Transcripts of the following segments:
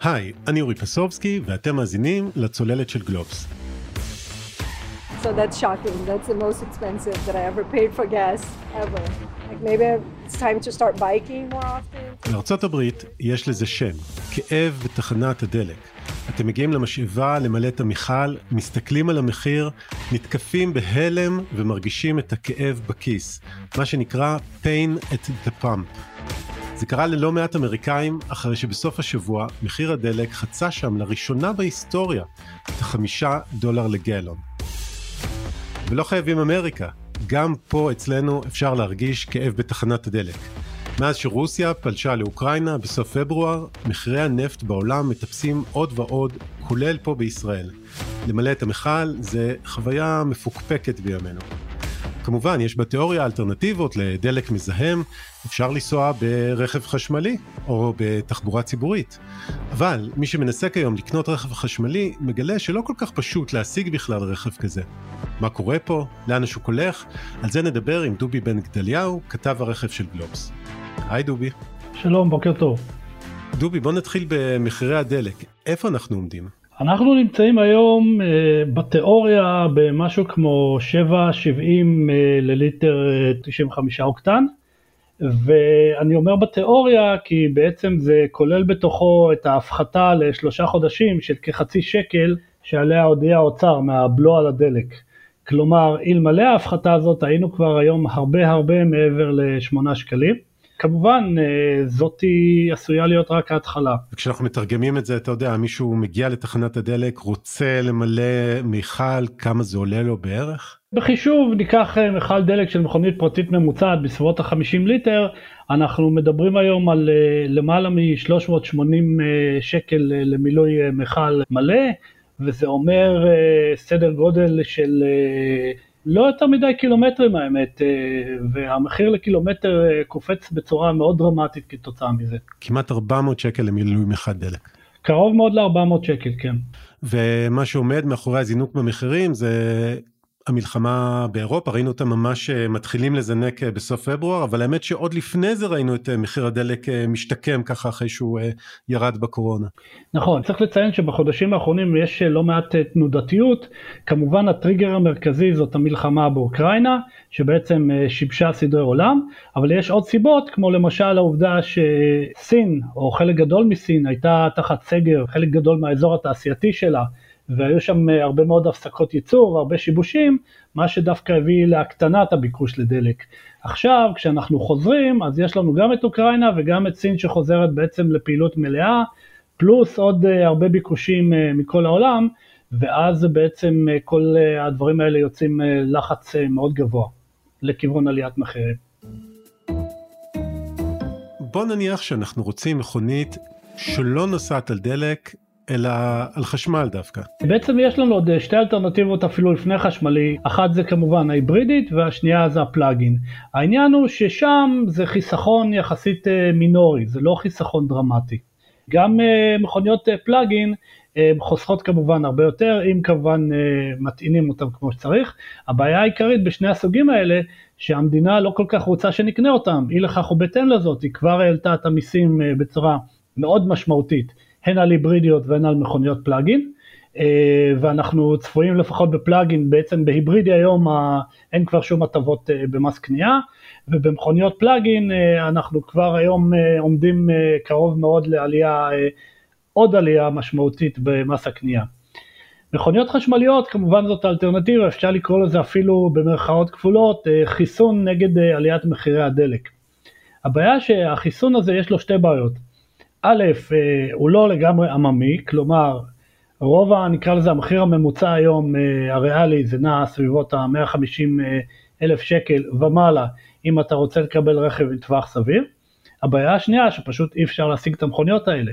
היי, אני אורי פסובסקי, ואתם מאזינים לצוללת של גלובס. So that's shocking. That's the most expensive that I ever paid for gas ever. Like maybe it's time to start biking more often. בארצות הברית יש לזה שם, כאב בתחנת הדלק. אתם מגיעים למשאבה למלא את המכל, מסתכלים על המחיר, נתקפים בהלם ומרגישים את הכאב בכיס, מה שנקרא pain at the pump. זה קרה ללא מעט אמריקאים אחרי שבסוף השבוע מחיר הדלק חצה שם לראשונה בהיסטוריה את החמישה דולר לגלון. ולא חייבים אמריקה, גם פה אצלנו אפשר להרגיש כאב בתחנת הדלק. מאז שרוסיה פלשה לאוקראינה בסוף פברואר, מחירי הנפט בעולם מטפסים עוד ועוד, כולל פה בישראל. למלא את המכל זה חוויה מפוקפקת בימינו. כמובן, יש בתיאוריה אלטרנטיבות לדלק מזהם, אפשר לנסוע ברכב חשמלי או בתחבורה ציבורית. אבל מי שמנסה כיום לקנות רכב חשמלי, מגלה שלא כל כך פשוט להשיג בכלל רכב כזה. מה קורה פה? לאן השוק הולך? על זה נדבר עם דובי בן גדליהו, כתב הרכב של גלובס. היי דובי. שלום, בוקר טוב. דובי, בוא נתחיל במחירי הדלק. איפה אנחנו עומדים? אנחנו נמצאים היום uh, בתיאוריה במשהו כמו 7.70 uh, לליטר uh, 95 אוקטן, ואני אומר בתיאוריה כי בעצם זה כולל בתוכו את ההפחתה לשלושה חודשים של כחצי שקל שעליה הודיע האוצר מהבלו על הדלק. כלומר, אלמלא ההפחתה הזאת היינו כבר היום הרבה הרבה מעבר לשמונה שקלים. כמובן אה, זאתי עשויה להיות רק ההתחלה. וכשאנחנו מתרגמים את זה אתה יודע מישהו מגיע לתחנת הדלק רוצה למלא מיכל כמה זה עולה לו בערך? בחישוב ניקח אה, מיכל דלק של מכונית פרטית ממוצעת בסביבות ה-50 ליטר אנחנו מדברים היום על אה, למעלה מ-380 שקל למילוי מיכל מלא וזה אומר סדר גודל של לא יותר מדי קילומטרים האמת, אה, והמחיר לקילומטר אה, קופץ בצורה מאוד דרמטית כתוצאה מזה. כמעט 400 שקל למילוי מחד דלק. קרוב מאוד ל-400 שקל, כן. ומה שעומד מאחורי הזינוק במחירים זה המלחמה באירופה, ראינו אותם ממש אה, מתחילים לזנק אה, בסוף פברואר, אבל האמת שעוד לפני זה ראינו את אה, מחיר הדלק משתקם ככה אחרי שהוא ירד בקורונה. נכון, צריך לציין שבחודשים האחרונים יש לא מעט תנודתיות, כמובן הטריגר המרכזי זאת המלחמה באוקראינה, שבעצם שיבשה סדרי עולם, אבל יש עוד סיבות, כמו למשל העובדה שסין, או חלק גדול מסין, הייתה תחת סגר, חלק גדול מהאזור התעשייתי שלה, והיו שם אה, הרבה מאוד הפסקות ייצור והרבה שיבושים, מה שדווקא הביא להקטנת הביקוש לדלק. עכשיו, כשאנחנו חוזרים, אז יש לנו גם את אוקראינה וגם את סין שחוזרת בעצם לפעילות מלאה, פלוס עוד אה, הרבה ביקושים אה, מכל העולם, ואז בעצם כל הדברים האלה יוצאים לחץ מאוד גבוה לכיוון עליית מחירים. בוא נניח שאנחנו רוצים מכונית שלא נוסעת על דלק, אלא על חשמל דווקא. בעצם יש לנו עוד שתי אלטרנטיבות אפילו לפני חשמלי, אחת זה כמובן ההיברידית והשנייה זה הפלאגין. העניין הוא ששם זה חיסכון יחסית אה, מינורי, זה לא חיסכון דרמטי. גם אה, מכוניות אה, פלאגין חוסכות כמובן הרבה יותר, אם כמובן מטעינים אותם כמו שצריך. הבעיה העיקרית בשני הסוגים האלה, שהמדינה לא כל כך רוצה שנקנה אותם, אי לכך ובהתאם לזאת, היא כבר העלתה את המיסים בצורה מאוד משמעותית. הן על היברידיות והן על מכוניות פלאגין. אה, ואנחנו צפויים לפחות בפלאגין, בעצם בהיברידי היום אין כבר שום הטבות אה, במס קנייה, ובמכוניות פלאגין אה, אנחנו כבר היום עומדים קרוב מאוד לעלייה, עוד עלייה משמעותית במס הקנייה. מכוניות חשמליות כמובן זאת האלטרנטיבה, אפשר לקרוא לזה אפילו במרכאות כפולות חיסון נגד עליית מחירי הדלק. הבעיה שהחיסון הזה יש לו שתי בעיות. א', אה, הוא לא לגמרי עממי, כלומר, רוב, נקרא לזה המחיר הממוצע היום אה, הריאלי זה נע סביבות ה-150 אה, אלף שקל ומעלה, אם אתה רוצה לקבל רכב עם טווח סביר. הבעיה השנייה שפשוט אי אפשר להשיג את המכוניות האלה.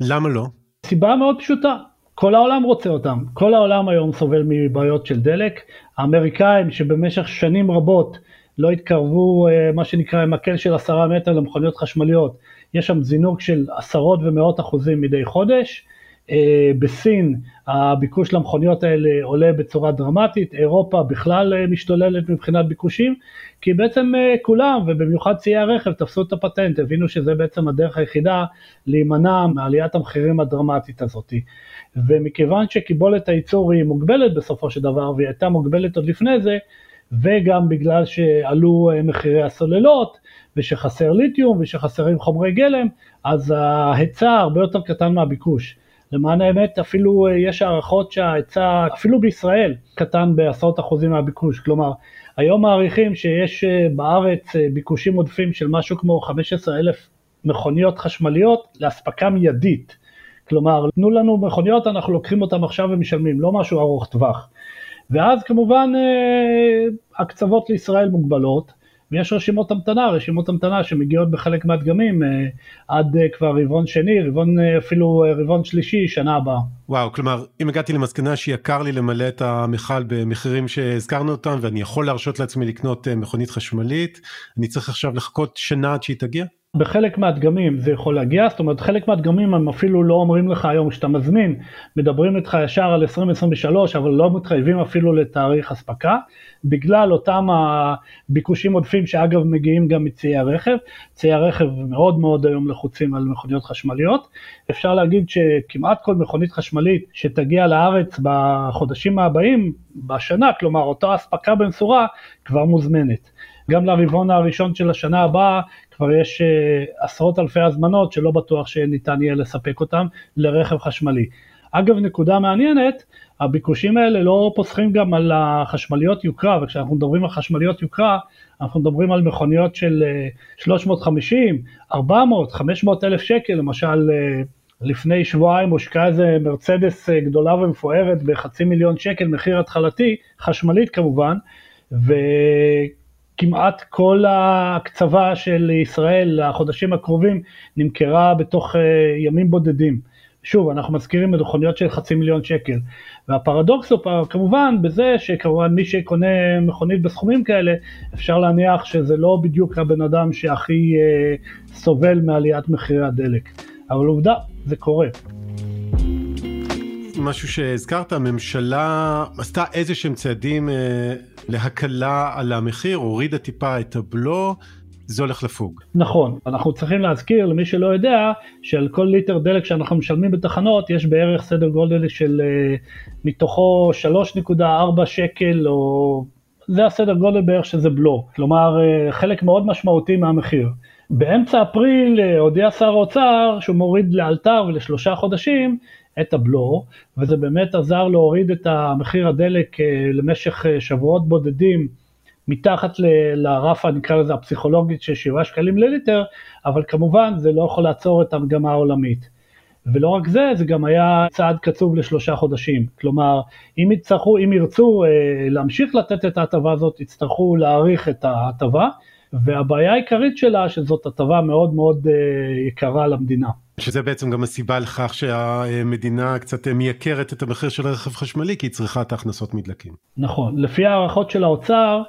למה לא? סיבה מאוד פשוטה, כל העולם רוצה אותם, כל העולם היום סובל מבעיות של דלק, האמריקאים שבמשך שנים רבות לא התקרבו מה שנקרא עם מקל של עשרה מטר למכוניות חשמליות, יש שם זינוק של עשרות ומאות אחוזים מדי חודש, בסין הביקוש למכוניות האלה עולה בצורה דרמטית, אירופה בכלל משתוללת מבחינת ביקושים, כי בעצם כולם, ובמיוחד ציי הרכב, תפסו את הפטנט, הבינו שזה בעצם הדרך היחידה להימנע מעליית המחירים הדרמטית הזאת. ומכיוון שקיבולת הייצור היא מוגבלת בסופו של דבר, והיא הייתה מוגבלת עוד לפני זה, וגם בגלל שעלו מחירי הסוללות, ושחסר ליתיום ושחסרים חומרי גלם, אז ההיצע הרבה יותר קטן מהביקוש. למען האמת אפילו יש הערכות שההיצע, אפילו בישראל, קטן בעשרות אחוזים מהביקוש. כלומר, היום מעריכים שיש בארץ ביקושים עודפים של משהו כמו 15 אלף מכוניות חשמליות לאספקה מיידית. כלומר, תנו לנו מכוניות, אנחנו לוקחים אותן עכשיו ומשלמים, לא משהו ארוך טווח. ואז כמובן הקצוות לישראל מוגבלות, ויש רשימות המתנה, רשימות המתנה שמגיעות בחלק מהדגמים אה, עד אה, כבר רבעון שני, רבעון אה, אפילו רבעון שלישי, שנה הבאה. וואו, כלומר, אם הגעתי למסקנה שיקר לי למלא את המכל במחירים שהזכרנו אותם, ואני יכול להרשות לעצמי לקנות מכונית חשמלית, אני צריך עכשיו לחכות שנה עד שהיא תגיע? בחלק מהדגמים זה יכול להגיע, זאת אומרת חלק מהדגמים הם אפילו לא אומרים לך היום כשאתה מזמין, מדברים איתך ישר על 2023 אבל לא מתחייבים אפילו לתאריך אספקה, בגלל אותם הביקושים עודפים שאגב מגיעים גם מציי הרכב, ציי הרכב מאוד מאוד היום לחוצים על מכוניות חשמליות, אפשר להגיד שכמעט כל מכונית חשמלית שתגיע לארץ בחודשים הבאים, בשנה, כלומר אותה אספקה במשורה כבר מוזמנת. גם לרבעון הראשון של השנה הבאה כבר יש uh, עשרות אלפי הזמנות שלא בטוח שניתן יהיה לספק אותם לרכב חשמלי. אגב, נקודה מעניינת, הביקושים האלה לא פוסחים גם על החשמליות יוקרה, וכשאנחנו מדברים על חשמליות יוקרה, אנחנו מדברים על מכוניות של 350, 400, 500 אלף שקל, למשל uh, לפני שבועיים הושקעה איזה מרצדס uh, גדולה ומפוארת בחצי מיליון שקל, מחיר התחלתי, חשמלית כמובן, ו... כמעט כל ההקצבה של ישראל לחודשים הקרובים נמכרה בתוך אה, ימים בודדים. שוב, אנחנו מזכירים מכוניות של חצי מיליון שקל. והפרדוקס הוא כמובן בזה שכמובן מי שקונה מכונית בסכומים כאלה, אפשר להניח שזה לא בדיוק הבן אדם שהכי אה, סובל מעליית מחירי הדלק. אבל עובדה, זה קורה. משהו שהזכרת, הממשלה עשתה איזה שהם צעדים אה, להקלה על המחיר, הורידה טיפה את הבלו. זה הולך לפוג. נכון, אנחנו צריכים להזכיר למי שלא יודע שעל כל ליטר דלק שאנחנו משלמים בתחנות יש בערך סדר גודל של אה, מתוכו 3.4 שקל או זה הסדר גודל בערך שזה בלו, כלומר אה, חלק מאוד משמעותי מהמחיר. באמצע אפריל הודיע שר האוצר שהוא מוריד לאלתר ולשלושה חודשים את הבלו, וזה באמת עזר להוריד את המחיר הדלק אה, למשך אה, שבועות בודדים מתחת לרף, נקרא לזה הפסיכולוגית של 7 שקלים לליטר, אבל כמובן זה לא יכול לעצור את המגמה העולמית. ולא רק זה, זה גם היה צעד קצוב לשלושה חודשים. כלומר, אם יצטרכו, אם ירצו אה, להמשיך לתת את ההטבה הזאת, יצטרכו להאריך את ההטבה, והבעיה העיקרית שלה, שזאת הטבה מאוד מאוד יקרה למדינה. שזה בעצם גם הסיבה לכך שהמדינה קצת מייקרת את המחיר של רכב חשמלי, כי היא צריכה את ההכנסות מדלקים. נכון, לפי הערכות של האוצר,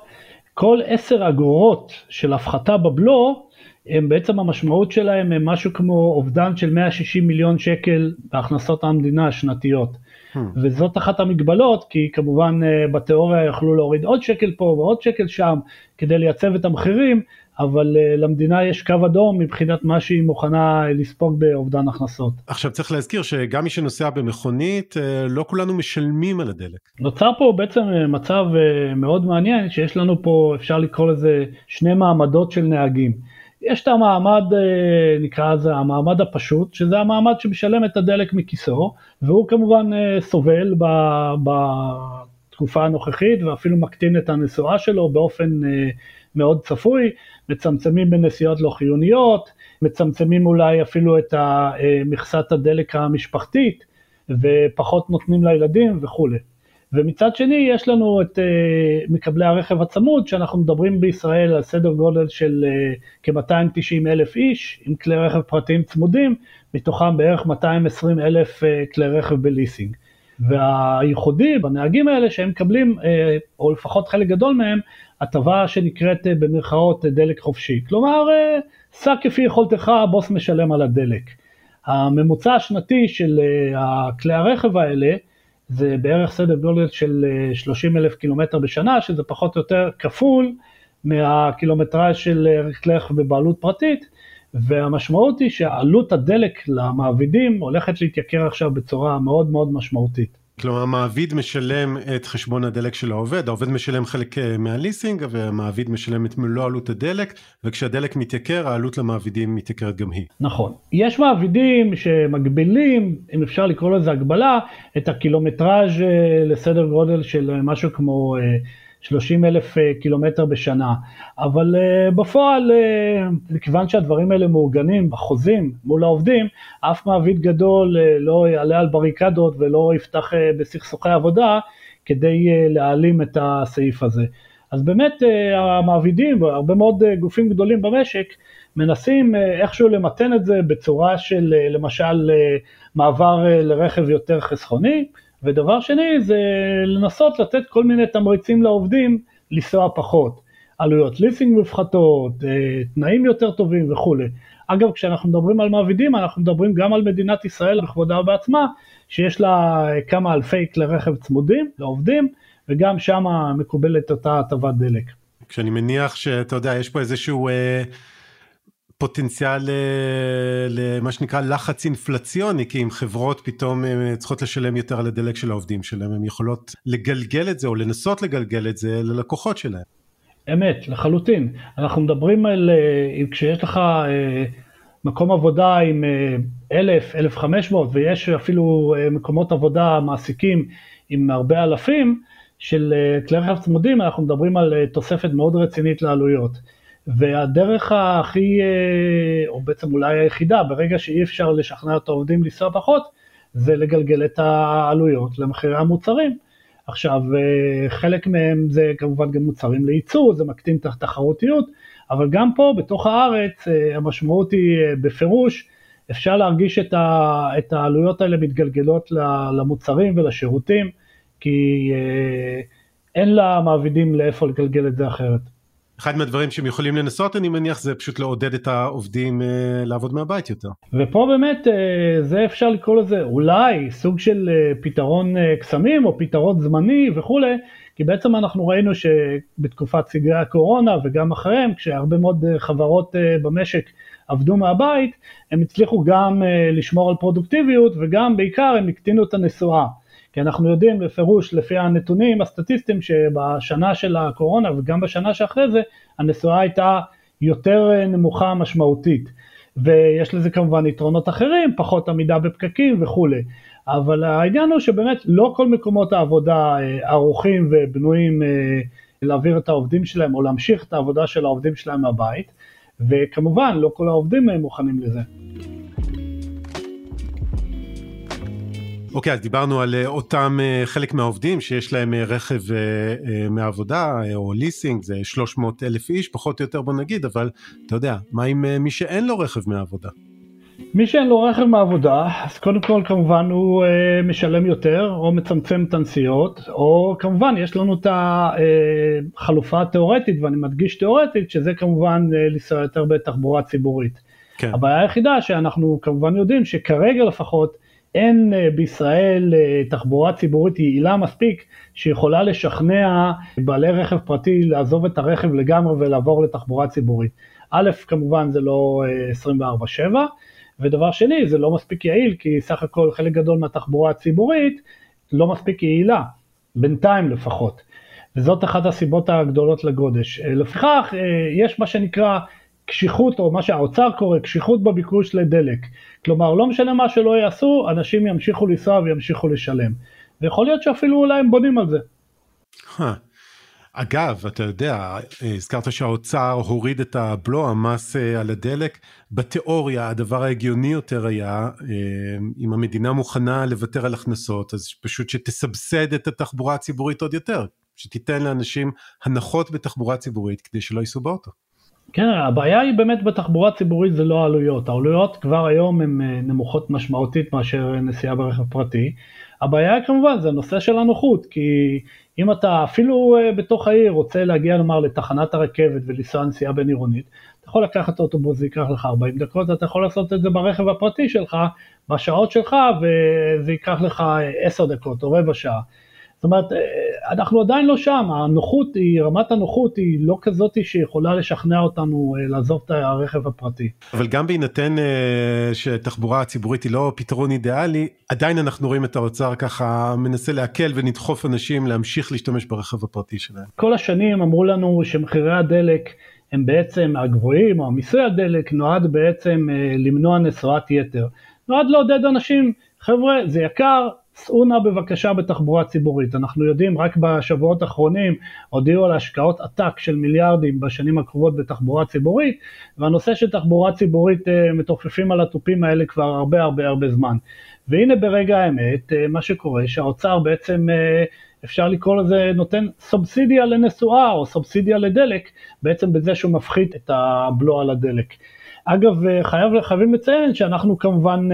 כל 10 אגורות של הפחתה בבלו, הם בעצם המשמעות שלהם הם משהו כמו אובדן של 160 מיליון שקל בהכנסות המדינה השנתיות. Hmm. וזאת אחת המגבלות, כי כמובן אה, בתיאוריה יכלו להוריד עוד שקל פה ועוד שקל שם כדי לייצב את המחירים, אבל uh, למדינה יש קו אדום מבחינת מה שהיא מוכנה לספוג באובדן הכנסות. עכשיו צריך להזכיר שגם מי שנוסע במכונית, uh, לא כולנו משלמים על הדלק. נוצר פה בעצם מצב uh, מאוד מעניין, שיש לנו פה, אפשר לקרוא לזה, שני מעמדות של נהגים. יש את המעמד, uh, נקרא לזה המעמד הפשוט, שזה המעמד שמשלם את הדלק מכיסו, והוא כמובן uh, סובל ב... בתקופה הנוכחית ואפילו מקטין את הנסועה שלו באופן uh, מאוד צפוי, מצמצמים בנסיעות לא חיוניות, מצמצמים אולי אפילו את מכסת הדלק המשפחתית ופחות נותנים לילדים וכולי. ומצד שני יש לנו את uh, מקבלי הרכב הצמוד, שאנחנו מדברים בישראל על סדר גודל של uh, כ-290 אלף איש עם כלי רכב פרטיים צמודים, מתוכם בערך 220 אלף uh, כלי רכב בליסינג. והייחודי בנהגים האלה שהם מקבלים, או לפחות חלק גדול מהם, הטבה שנקראת אה, במרכאות אה, דלק חופשי. כלומר, אה, סע כפי יכולתך, הבוס משלם על הדלק. הממוצע השנתי של כלי הרכב האלה זה בערך סדר גודל של 30 אלף קילומטר בשנה, שזה פחות או יותר כפול מהקילומטראז' של כלי רכב בבעלות פרטית, והמשמעות היא שעלות הדלק למעבידים הולכת להתייקר עכשיו בצורה מאוד מאוד משמעותית. כלומר המעביד משלם את חשבון הדלק של העובד, העובד משלם חלק אה, מהליסינג והמעביד משלם את מלוא עלות הדלק וכשהדלק מתייקר העלות למעבידים מתייקרת גם היא. נכון. יש מעבידים שמגבילים, אם אפשר לקרוא לזה הגבלה, את הקילומטראז' אה, לסדר גודל של משהו כמו אה, 30 אלף אה, קילומטר בשנה, אבל אה, בפועל, אה, מכיוון שהדברים האלה מעוגנים בחוזים מול העובדים, אף מעביד גדול לא יעלה על בריקדות ולא יפתח בסכסוכי עבודה כדי להעלים את הסעיף הזה. אז באמת המעבידים והרבה מאוד גופים גדולים במשק מנסים איכשהו למתן את זה בצורה של למשל מעבר לרכב יותר חסכוני, ודבר שני זה לנסות לתת כל מיני תמריצים לעובדים לנסוע פחות. עלויות ליסינג מופחתות, אה, תנאים יותר טובים וכולי. אגב, כשאנחנו מדברים על מעבידים, אנחנו מדברים גם על מדינת ישראל בכבודה בעצמה, שיש לה כמה אלפי כלי רכב צמודים לעובדים, וגם שם מקובלת אותה הטבת דלק. כשאני מניח שאתה יודע, יש פה איזשהו... אה... פוטנציאל אה, למה שנקרא לחץ אינפלציוני כי אם חברות פתאום אה, צריכות לשלם יותר על הדלק של העובדים שלהם הן יכולות לגלגל את זה או לנסות לגלגל את זה ללקוחות שלהם. אמת לחלוטין אנחנו מדברים על אה, כשיש לך מקום עבודה עם אלף אלף חמש מאות ויש אפילו מקומות עבודה מעסיקים עם הרבה אלפים של כלי רכב צמודים אנחנו מדברים על תוספת מאוד רצינית לעלויות. והדרך הכי, אה, או בעצם אולי היחידה, ברגע שאי אפשר לשכנע את העובדים לנסוע פחות, זה לגלגל את העלויות למחירי המוצרים. עכשיו, אה, חלק מהם זה כמובן גם מוצרים לייצור, זה מקטין את התחרותיות, אבל גם פה, בתוך הארץ, אה, המשמעות היא בפירוש, אפשר להרגיש את, ה, את העלויות האלה מתגלגלות למוצרים ולשירותים, כי אין למעבידים לאיפה לגלגל את זה אחרת. אחד מהדברים שהם יכולים לנסות אני מניח זה פשוט לעודד את העובדים אה, לעבוד מהבית יותר. ופה באמת אה, זה אפשר לקרוא לזה אולי סוג של אה, פתרון קסמים או פתרון זמני וכולי, כי בעצם אנחנו ראינו שבתקופת סגרי הקורונה וגם אחריהם כשהרבה מאוד חברות במשק עבדו מהבית, הם הצליחו גם לשמור על פרודוקטיביות וגם בעיקר הם הקטינו את הנסועה. כי אנחנו יודעים בפירוש לפי הנתונים הסטטיסטיים שבשנה של הקורונה וגם בשנה שאחרי זה הנסועה הייתה יותר אה, נמוכה משמעותית. ויש לזה כמובן יתרונות אחרים, פחות עמידה בפקקים וכולי. אבל העניין הוא שבאמת לא כל מקומות העבודה אה, ערוכים ובנויים אה, להעביר את העובדים שלהם או להמשיך את העבודה של העובדים שלהם מהבית, וכמובן לא כל העובדים מוכנים לזה. אוקיי, okay, אז דיברנו על אה, אותם אה, חלק מהעובדים שיש להם אה, רכב מעבודה או ליסינג, זה 300 אלף איש, פחות או יותר בוא נגיד, אבל אתה יודע, מה עם מי שאין לו רכב מעבודה? מי שאין לו רכב מעבודה, אז קודם כל כמובן הוא אה, משלם יותר, או מצמצם את הנסיעות, או כמובן יש לנו את החלופה התיאורטית, ואני מדגיש תיאורטית, שזה כמובן אה, לנסוע יותר בתחבורה ציבורית. כן. הבעיה היחידה שאנחנו כמובן יודעים שכרגע לפחות, אין אה, בישראל אה, תחבורה ציבורית יעילה מספיק שיכולה לשכנע בעלי רכב פרטי לעזוב את הרכב לגמרי ולעבור לתחבורה ציבורית. א', כמובן זה לא 24/7, אה, ודבר שני, זה לא מספיק יעיל, כי סך הכל חלק גדול מהתחבורה הציבורית לא מספיק יעילה, בינתיים לפחות. וזאת אחת הסיבות הגדולות לגודש. לפיכך, יש מה שנקרא קשיחות, או מה שהאוצר קורא קשיחות בביקוש לדלק. כלומר, לא משנה מה שלא יעשו, אנשים ימשיכו לנסוע וימשיכו לשלם. ויכול להיות שאפילו אולי הם בונים על זה. אגב, אתה יודע, הזכרת שהאוצר הוריד את הבלו, המס אה, על הדלק. בתיאוריה הדבר ההגיוני יותר היה, אה, אם המדינה מוכנה לוותר על הכנסות, אז פשוט שתסבסד את התחבורה הציבורית עוד יותר. שתיתן לאנשים הנחות בתחבורה ציבורית כדי שלא ייסעו באוטו. כן, הבעיה היא באמת בתחבורה ציבורית זה לא העלויות, העלויות כבר היום הן אה, נמוכות משמעותית מאשר נסיעה ברכב פרטי. הבעיה כמובן זה הנושא של הנוחות, כי אם אתה אפילו אה, בתוך העיר רוצה להגיע נאמר לתחנת הרכבת ולנסוע נסיעה בין עירונית, אתה יכול לקחת אוטובוס, זה ייקח לך 40 דקות, אתה יכול לעשות את זה ברכב הפרטי שלך, בשעות שלך, וזה ייקח לך 10 דקות או רבע שעה. זאת אומרת, אה, אנחנו עדיין לא שם, הנוחות היא, רמת הנוחות היא לא כזאת שיכולה לשכנע אותנו אה, לעזוב את הרכב הפרטי. אבל גם בהינתן אה, שתחבורה ציבורית היא לא פתרון אידיאלי, עדיין אנחנו רואים את האוצר ככה מנסה להקל ולדחוף אנשים להמשיך להשתמש ברכב הפרטי שלהם. כל השנים אמרו לנו שמחירי הדלק הם בעצם הגבוהים, או מיסוי הדלק נועד בעצם למנוע נסועת יתר. נועד לעודד אנשים, חבר'ה, זה יקר, סעו נא בבקשה בתחבורה ציבורית. אנחנו יודעים, רק בשבועות האחרונים הודיעו על השקעות עתק של מיליארדים בשנים הקרובות בתחבורה ציבורית, והנושא של תחבורה ציבורית אה, מתופפים על התופים האלה כבר הרבה הרבה הרבה זמן. והנה ברגע האמת, אה, מה שקורה, שהאוצר בעצם, אה, אפשר לקרוא לזה, נותן סובסידיה לנסועה או סובסידיה לדלק, בעצם בזה שהוא מפחית את הבלו על הדלק. אגב, חייב, חייבים לציין שאנחנו כמובן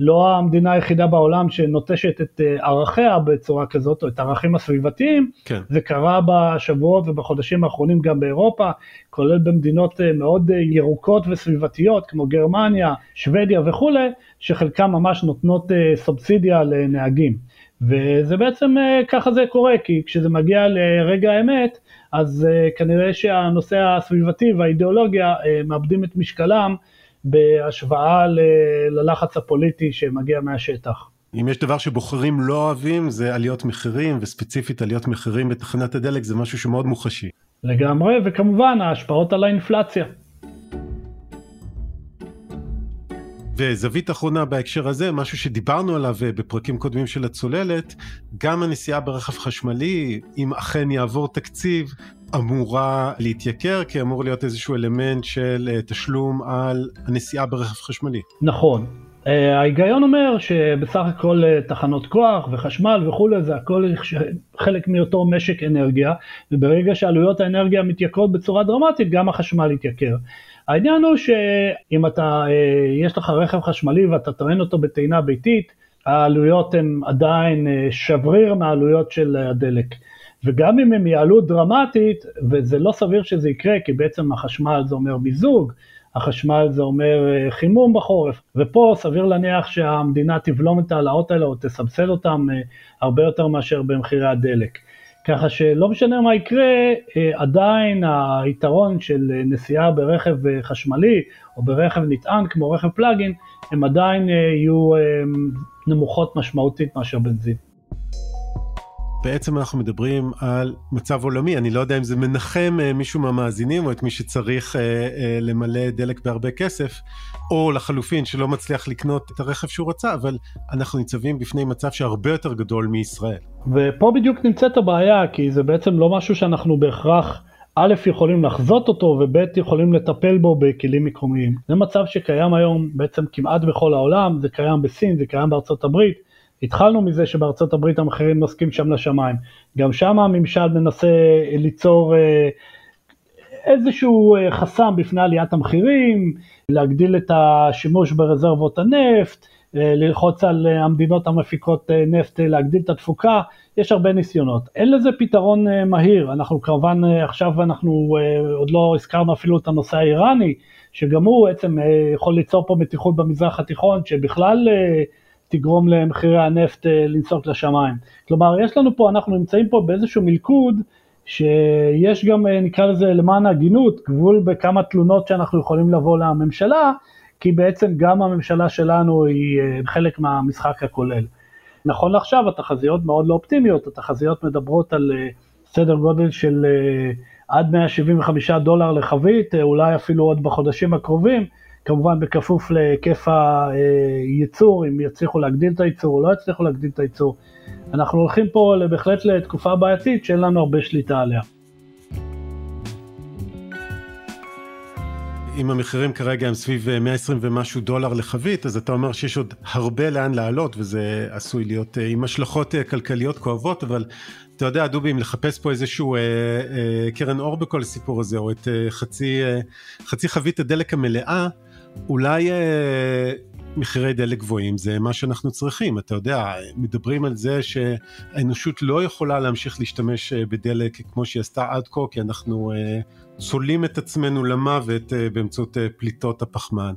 לא המדינה היחידה בעולם שנוטשת את אה, ערכיה בצורה כזאת, או את הערכים הסביבתיים. כן. זה קרה בשבועות ובחודשים האחרונים גם באירופה, כולל במדינות אה, מאוד אה, ירוקות וסביבתיות, כמו גרמניה, שוודיה וכולי, שחלקם ממש נותנות סובסידיה לנהגים. וזה בעצם, ככה זה קורה, כי כשזה מגיע לרגע האמת, אז כנראה שהנושא הסביבתי והאידיאולוגיה מאבדים את משקלם. בהשוואה ל- ללחץ הפוליטי שמגיע מהשטח. אם יש דבר שבוחרים לא אוהבים זה עליות מחירים וספציפית עליות מחירים בתחנת הדלק זה משהו שמאוד מוחשי. לגמרי וכמובן ההשפעות על האינפלציה. וזווית אחרונה בהקשר הזה, משהו שדיברנו עליו אה, בפרקים קודמים של הצוללת, גם הנסיעה ברכב חשמלי, אם אכן יעבור תקציב, אמורה להתייקר, כי אמור להיות איזשהו אלמנט של אה, תשלום על הנסיעה ברכב חשמלי. נכון. Uh, ההיגיון אומר שבסך הכל תחנות כוח וחשמל וכולי זה הכל חלק מאותו משק אנרגיה וברגע שעלויות האנרגיה מתייקרות בצורה דרמטית גם החשמל יתייקר. העניין הוא שאם אתה, uh, יש לך רכב חשמלי ואתה טוען אותו בטעינה ביתית, העלויות הן עדיין uh, שבריר מהעלויות של הדלק. וגם אם הם יעלו דרמטית, וזה לא סביר שזה יקרה, כי בעצם החשמל זה אומר מיזוג, החשמל זה אומר אה, חימום בחורף, ופה סביר להניח שהמדינה תבלום את ההעלאות האלה או תסבסד אותם אה, הרבה יותר מאשר במחירי הדלק. ככה שלא משנה מה יקרה, אה, עדיין היתרון של נסיעה ברכב חשמלי או ברכב נטען כמו רכב פלאגין, הם עדיין יהיו נמוכות משמעותית מאשר בנזין. בעצם אנחנו מדברים על מצב עולמי, אני לא יודע אם זה מנחם אה, מישהו מהמאזינים או את מי שצריך אה, אה, למלא דלק בהרבה כסף, או לחלופין שלא מצליח לקנות את הרכב שהוא רצה, אבל אנחנו ניצבים בפני מצב שהרבה יותר גדול מישראל. ופה בדיוק נמצאת הבעיה, כי זה בעצם לא משהו שאנחנו בהכרח... א', יכולים לחזות אותו, וב', יכולים לטפל בו בכלים מקומיים. זה מצב שקיים היום בעצם כמעט בכל העולם, זה קיים בסין, זה קיים בארצות הברית, התחלנו מזה שבארצות הברית המחירים נוסקים שם לשמיים. גם שם הממשל מנסה ליצור אה, איזשהו אה, חסם בפני עליית המחירים, להגדיל את השימוש ברזרבות הנפט, אה, ללחוץ על המדינות המפיקות נפט להגדיל את התפוקה, יש הרבה ניסיונות. אין לזה פתרון מהיר, אנחנו כמובן עכשיו אנחנו עוד לא הזכרנו אפילו את הנושא האיראני, שגם הוא בעצם יכול ליצור פה מתיחות במזרח התיכון, שבכלל תגרום למחירי הנפט אה, לנסוק לשמיים. כלומר, יש לנו פה, אנחנו נמצאים פה באיזשהו מלכוד, שיש גם, אה, נקרא לזה למען ההגינות, גבול בכמה תלונות שאנחנו יכולים לבוא לממשלה, כי בעצם גם הממשלה שלנו היא אה, חלק מהמשחק הכולל. נכון לעכשיו התחזיות מאוד לא אופטימיות, התחזיות מדברות על סדר גודל של עד 175 דולר לחבית, אולי אפילו עוד בחודשים הקרובים, כמובן בכפוף להיקף הייצור, אם יצליחו להגדיל את הייצור או לא יצליחו להגדיל את הייצור. אנחנו הולכים פה בהחלט לתקופה בעייתית שאין לנו הרבה שליטה עליה. אם המחירים כרגע הם סביב 120 ומשהו דולר לחבית, אז אתה אומר שיש עוד הרבה לאן לעלות, וזה עשוי להיות עם השלכות כלכליות כואבות, אבל אתה יודע, דובי, אם לחפש פה איזשהו אה, אה, קרן אור בכל הסיפור הזה, או את אה, חצי, אה, חצי חבית הדלק המלאה, אולי אה, מחירי דלק גבוהים זה מה שאנחנו צריכים. אתה יודע, מדברים על זה שהאנושות לא יכולה להמשיך להשתמש אה, בדלק כמו שהיא עשתה עד כה, כי אנחנו אה, צולים את עצמנו למוות אה, באמצעות אה, פליטות הפחמן.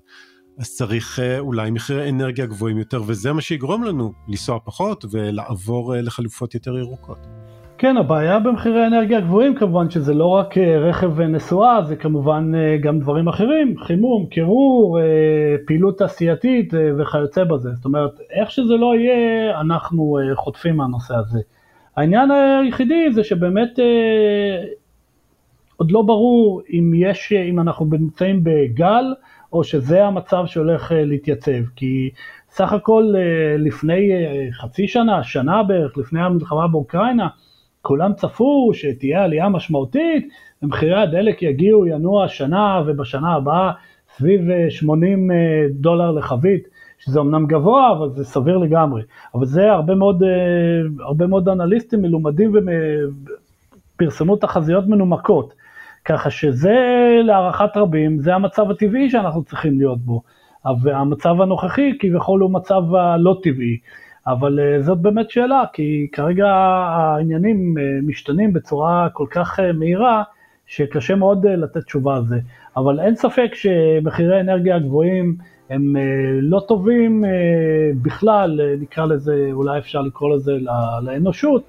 אז צריך אה, אולי מחירי אנרגיה גבוהים יותר, וזה מה שיגרום לנו לנסוע פחות ולעבור אה, לחלופות יותר ירוקות. כן, הבעיה במחירי אנרגיה גבוהים כמובן שזה לא רק אה, רכב ונסועה, זה כמובן אה, גם דברים אחרים, חימום, קירור, אה, פעילות תעשייתית וכיוצא בזה. זאת אומרת, איך שזה לא יהיה, אנחנו חוטפים מהנושא הזה. העניין היחידי זה שבאמת עוד לא ברור אם יש, אם אנחנו נמצאים בגל, או שזה המצב שהולך להתייצב, כי סך הכל לפני חצי שנה, שנה בערך, לפני המלחמה באוקראינה, כולם צפו שתהיה עלייה משמעותית, ומחירי הדלק יגיעו, ינוע השנה ובשנה הבאה סביב 80 אה, אה, דולר לחבית, שזה אמנם גבוה, אבל זה סביר לגמרי. אבל זה הרבה מאוד, אה, הרבה מאוד אנליסטים מלומדים ופרסמו תחזיות מנומקות. ככה שזה להערכת רבים, זה המצב הטבעי שאנחנו צריכים להיות בו. והמצב הנוכחי כביכול הוא מצב הלא טבעי. אבל אה, זאת באמת שאלה, כי כרגע העניינים אה, משתנים בצורה כל כך אה, מהירה, שקשה מאוד לתת תשובה על זה. אבל אין ספק שמחירי אנרגיה גבוהים הם לא טובים בכלל, נקרא לזה, אולי אפשר לקרוא לזה לאנושות,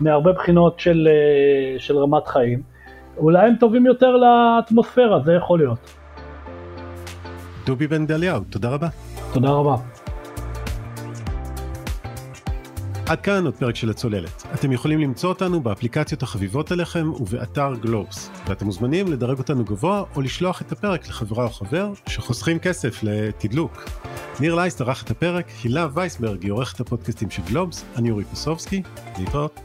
מהרבה בחינות של, של רמת חיים. אולי הם טובים יותר לאטמוספירה, זה יכול להיות. דובי בן דליהו, תודה רבה. תודה רבה. עד כאן עוד פרק של הצוללת. אתם יכולים למצוא אותנו באפליקציות החביבות עליכם ובאתר גלובס, ואתם מוזמנים לדרג אותנו גבוה או לשלוח את הפרק לחברה או חבר שחוסכים כסף לתדלוק. ניר לייסט ערך את הפרק, הילה וייסברג היא עורכת הפודקאסטים של גלובס, אני אורי פסובסקי, להתראות.